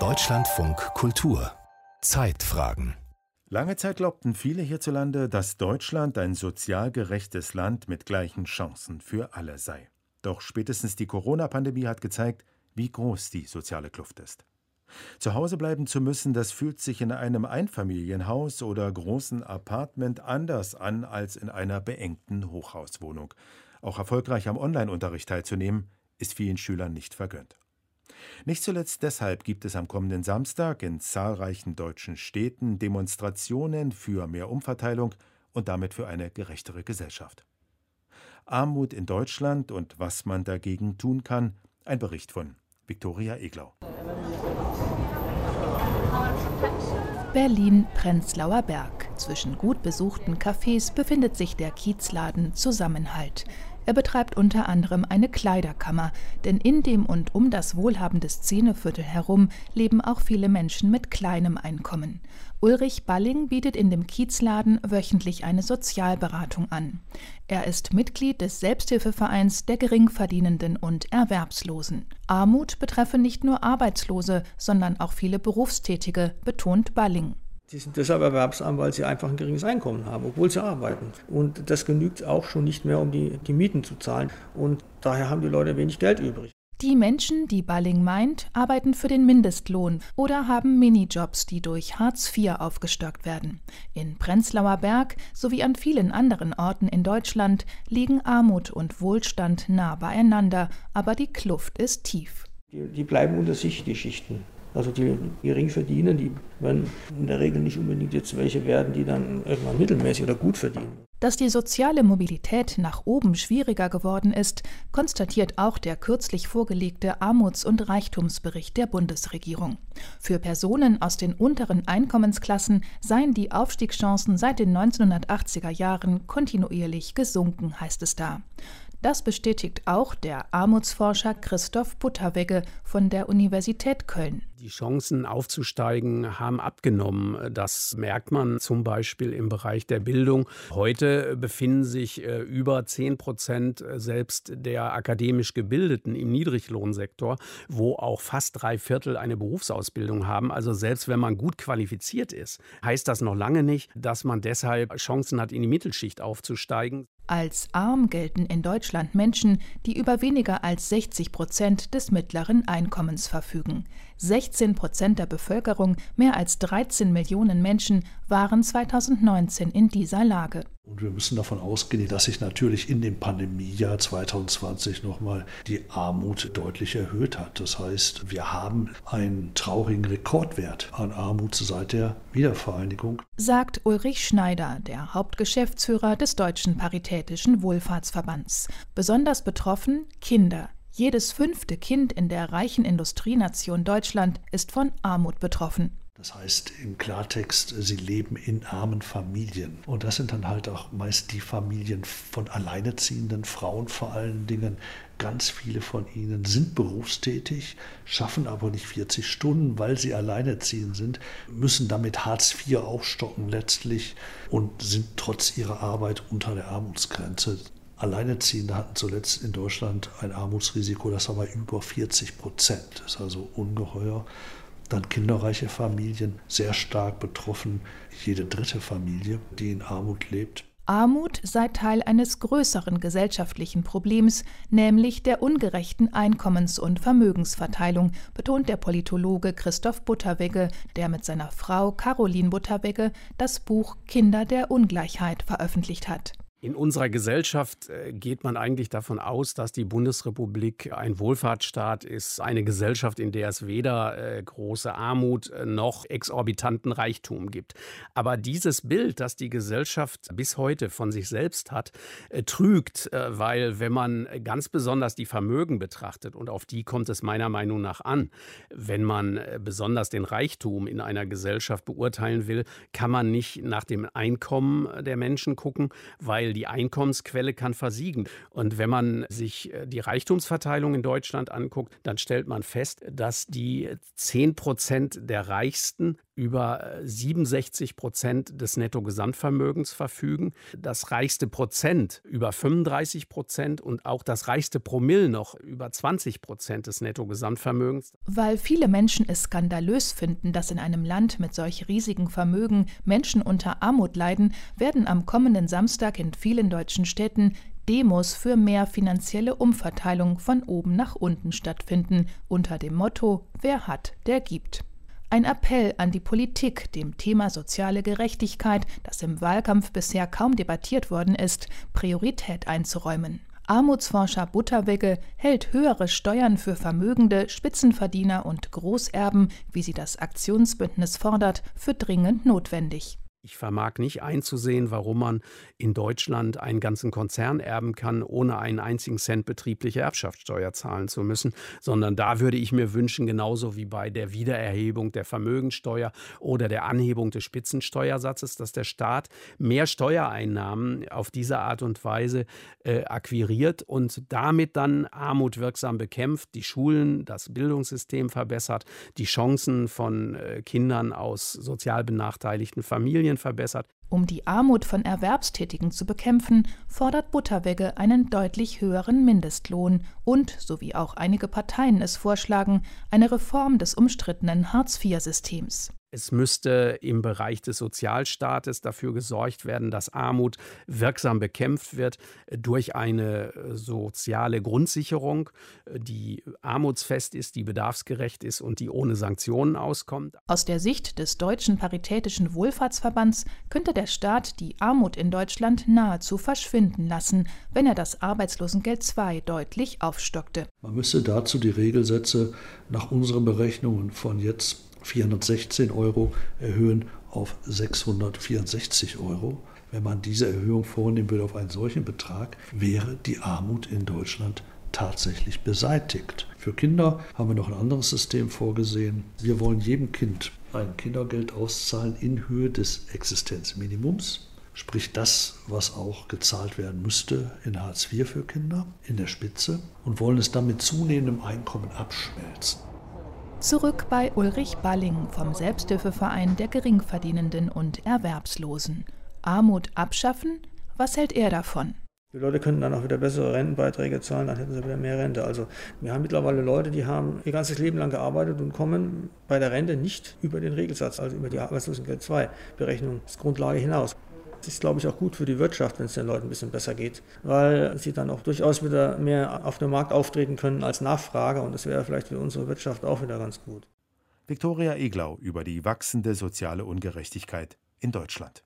Deutschlandfunk Kultur Zeitfragen Lange Zeit glaubten viele hierzulande, dass Deutschland ein sozial gerechtes Land mit gleichen Chancen für alle sei. Doch spätestens die Corona-Pandemie hat gezeigt, wie groß die soziale Kluft ist. Zu Hause bleiben zu müssen, das fühlt sich in einem Einfamilienhaus oder großen Apartment anders an als in einer beengten Hochhauswohnung. Auch erfolgreich am Online-Unterricht teilzunehmen, ist vielen Schülern nicht vergönnt. Nicht zuletzt deshalb gibt es am kommenden Samstag in zahlreichen deutschen Städten Demonstrationen für mehr Umverteilung und damit für eine gerechtere Gesellschaft. Armut in Deutschland und was man dagegen tun kann, ein Bericht von Viktoria Eglau. Berlin-Prenzlauer Berg. Zwischen gut besuchten Cafés befindet sich der Kiezladen Zusammenhalt. Er betreibt unter anderem eine Kleiderkammer, denn in dem und um das wohlhabende Szeneviertel herum leben auch viele Menschen mit kleinem Einkommen. Ulrich Balling bietet in dem Kiezladen wöchentlich eine Sozialberatung an. Er ist Mitglied des Selbsthilfevereins der Geringverdienenden und Erwerbslosen. Armut betreffe nicht nur Arbeitslose, sondern auch viele Berufstätige, betont Balling. Sie sind deshalb erwerbsarm, weil sie einfach ein geringes Einkommen haben, obwohl sie arbeiten. Und das genügt auch schon nicht mehr, um die, die Mieten zu zahlen. Und daher haben die Leute wenig Geld übrig. Die Menschen, die Balling meint, arbeiten für den Mindestlohn oder haben Minijobs, die durch Hartz IV aufgestockt werden. In Prenzlauer Berg sowie an vielen anderen Orten in Deutschland liegen Armut und Wohlstand nah beieinander, aber die Kluft ist tief. Die, die bleiben unter sich, die Schichten. Also die gering verdienen, die werden in der Regel nicht unbedingt jetzt welche werden, die dann irgendwann mittelmäßig oder gut verdienen. Dass die soziale Mobilität nach oben schwieriger geworden ist, konstatiert auch der kürzlich vorgelegte Armuts- und Reichtumsbericht der Bundesregierung. Für Personen aus den unteren Einkommensklassen seien die Aufstiegschancen seit den 1980er Jahren kontinuierlich gesunken, heißt es da. Das bestätigt auch der Armutsforscher Christoph Butterwegge von der Universität Köln. Die Chancen aufzusteigen haben abgenommen. Das merkt man zum Beispiel im Bereich der Bildung. Heute befinden sich äh, über 10 Prozent selbst der akademisch Gebildeten im Niedriglohnsektor, wo auch fast drei Viertel eine Berufsausbildung haben. Also selbst wenn man gut qualifiziert ist, heißt das noch lange nicht, dass man deshalb Chancen hat, in die Mittelschicht aufzusteigen. Als arm gelten in Deutschland Menschen, die über weniger als 60 Prozent des mittleren Einkommens verfügen. 16 Prozent der Bevölkerung, mehr als 13 Millionen Menschen, waren 2019 in dieser Lage. Und wir müssen davon ausgehen, dass sich natürlich in dem Pandemiejahr 2020 nochmal die Armut deutlich erhöht hat. Das heißt, wir haben einen traurigen Rekordwert an Armut seit der Wiedervereinigung. Sagt Ulrich Schneider, der Hauptgeschäftsführer des Deutschen Paritätischen Wohlfahrtsverbands. Besonders betroffen Kinder. Jedes fünfte Kind in der reichen Industrienation Deutschland ist von Armut betroffen. Das heißt im Klartext, sie leben in armen Familien. Und das sind dann halt auch meist die Familien von alleinerziehenden Frauen vor allen Dingen. Ganz viele von ihnen sind berufstätig, schaffen aber nicht 40 Stunden, weil sie alleinerziehend sind, müssen damit Hartz IV aufstocken letztlich und sind trotz ihrer Arbeit unter der Armutsgrenze. Alleinerziehende hatten zuletzt in Deutschland ein Armutsrisiko, das war bei über 40 Prozent. Das ist also ungeheuer. Dann kinderreiche Familien, sehr stark betroffen, jede dritte Familie, die in Armut lebt. Armut sei Teil eines größeren gesellschaftlichen Problems, nämlich der ungerechten Einkommens- und Vermögensverteilung, betont der Politologe Christoph Butterwegge, der mit seiner Frau Caroline Butterwegge das Buch Kinder der Ungleichheit veröffentlicht hat. In unserer Gesellschaft äh, geht man eigentlich davon aus, dass die Bundesrepublik ein Wohlfahrtsstaat ist, eine Gesellschaft, in der es weder äh, große Armut äh, noch exorbitanten Reichtum gibt. Aber dieses Bild, das die Gesellschaft bis heute von sich selbst hat, trügt, weil wenn man ganz besonders die Vermögen betrachtet, und auf die kommt es meiner Meinung nach an, wenn man besonders den Reichtum in einer Gesellschaft beurteilen will, kann man nicht nach dem Einkommen der Menschen gucken, weil die Einkommensquelle kann versiegen. Und wenn man sich äh, die Reichtumsverteilung in Deutschland anguckt, dann stellt man fest, dass die 10 Prozent der Reichsten über 67 äh, Prozent des Nettogesamtvermögens verfügen, das reichste Prozent über 35 Prozent und auch das reichste Promille noch über 20 Prozent des Nettogesamtvermögens. Weil viele Menschen es skandalös finden, dass in einem Land mit solch riesigen Vermögen Menschen unter Armut leiden, werden am kommenden Samstag in vielen deutschen Städten Demos für mehr finanzielle Umverteilung von oben nach unten stattfinden, unter dem Motto Wer hat, der gibt. Ein Appell an die Politik, dem Thema soziale Gerechtigkeit, das im Wahlkampf bisher kaum debattiert worden ist, Priorität einzuräumen. Armutsforscher Butterwegge hält höhere Steuern für Vermögende, Spitzenverdiener und Großerben, wie sie das Aktionsbündnis fordert, für dringend notwendig. Ich vermag nicht einzusehen, warum man in Deutschland einen ganzen Konzern erben kann, ohne einen einzigen Cent betriebliche Erbschaftssteuer zahlen zu müssen, sondern da würde ich mir wünschen, genauso wie bei der Wiedererhebung der Vermögensteuer oder der Anhebung des Spitzensteuersatzes, dass der Staat mehr Steuereinnahmen auf diese Art und Weise äh, akquiriert und damit dann Armut wirksam bekämpft, die Schulen, das Bildungssystem verbessert, die Chancen von äh, Kindern aus sozial benachteiligten Familien Familien verbessert. Um die Armut von Erwerbstätigen zu bekämpfen, fordert Butterwegge einen deutlich höheren Mindestlohn und, so wie auch einige Parteien es vorschlagen, eine Reform des umstrittenen Hartz-IV-Systems. Es müsste im Bereich des Sozialstaates dafür gesorgt werden, dass Armut wirksam bekämpft wird durch eine äh, soziale Grundsicherung, äh, die armutsfest ist, die bedarfsgerecht ist und die ohne Sanktionen auskommt. Aus der Sicht des Deutschen Paritätischen Wohlfahrtsverbands könnte der Staat die Armut in Deutschland nahezu verschwinden lassen, wenn er das Arbeitslosengeld II deutlich aufstockte. Man müsste dazu die Regelsätze nach unseren Berechnungen von jetzt 416 Euro erhöhen auf 664 Euro. Wenn man diese Erhöhung vornehmen würde auf einen solchen Betrag, wäre die Armut in Deutschland tatsächlich beseitigt. Für Kinder haben wir noch ein anderes System vorgesehen. Wir wollen jedem Kind ein Kindergeld auszahlen in Höhe des Existenzminimums, sprich das, was auch gezahlt werden müsste in Hartz IV für Kinder in der Spitze und wollen es dann mit zunehmendem Einkommen abschmelzen. Zurück bei Ulrich Balling vom Selbsthilfeverein der Geringverdienenden und Erwerbslosen. Armut abschaffen? Was hält er davon? Die Leute könnten dann auch wieder bessere Rentenbeiträge zahlen, dann hätten sie wieder mehr Rente. Also wir haben mittlerweile Leute, die haben ihr ganzes Leben lang gearbeitet und kommen bei der Rente nicht über den Regelsatz, also über die Arbeitslosengeld 2 Berechnung, das Grundlage hinaus. Ist, glaube ich, auch gut für die Wirtschaft, wenn es den Leuten ein bisschen besser geht, weil sie dann auch durchaus wieder mehr auf dem Markt auftreten können als Nachfrager und das wäre vielleicht für unsere Wirtschaft auch wieder ganz gut. Viktoria Eglau über die wachsende soziale Ungerechtigkeit in Deutschland.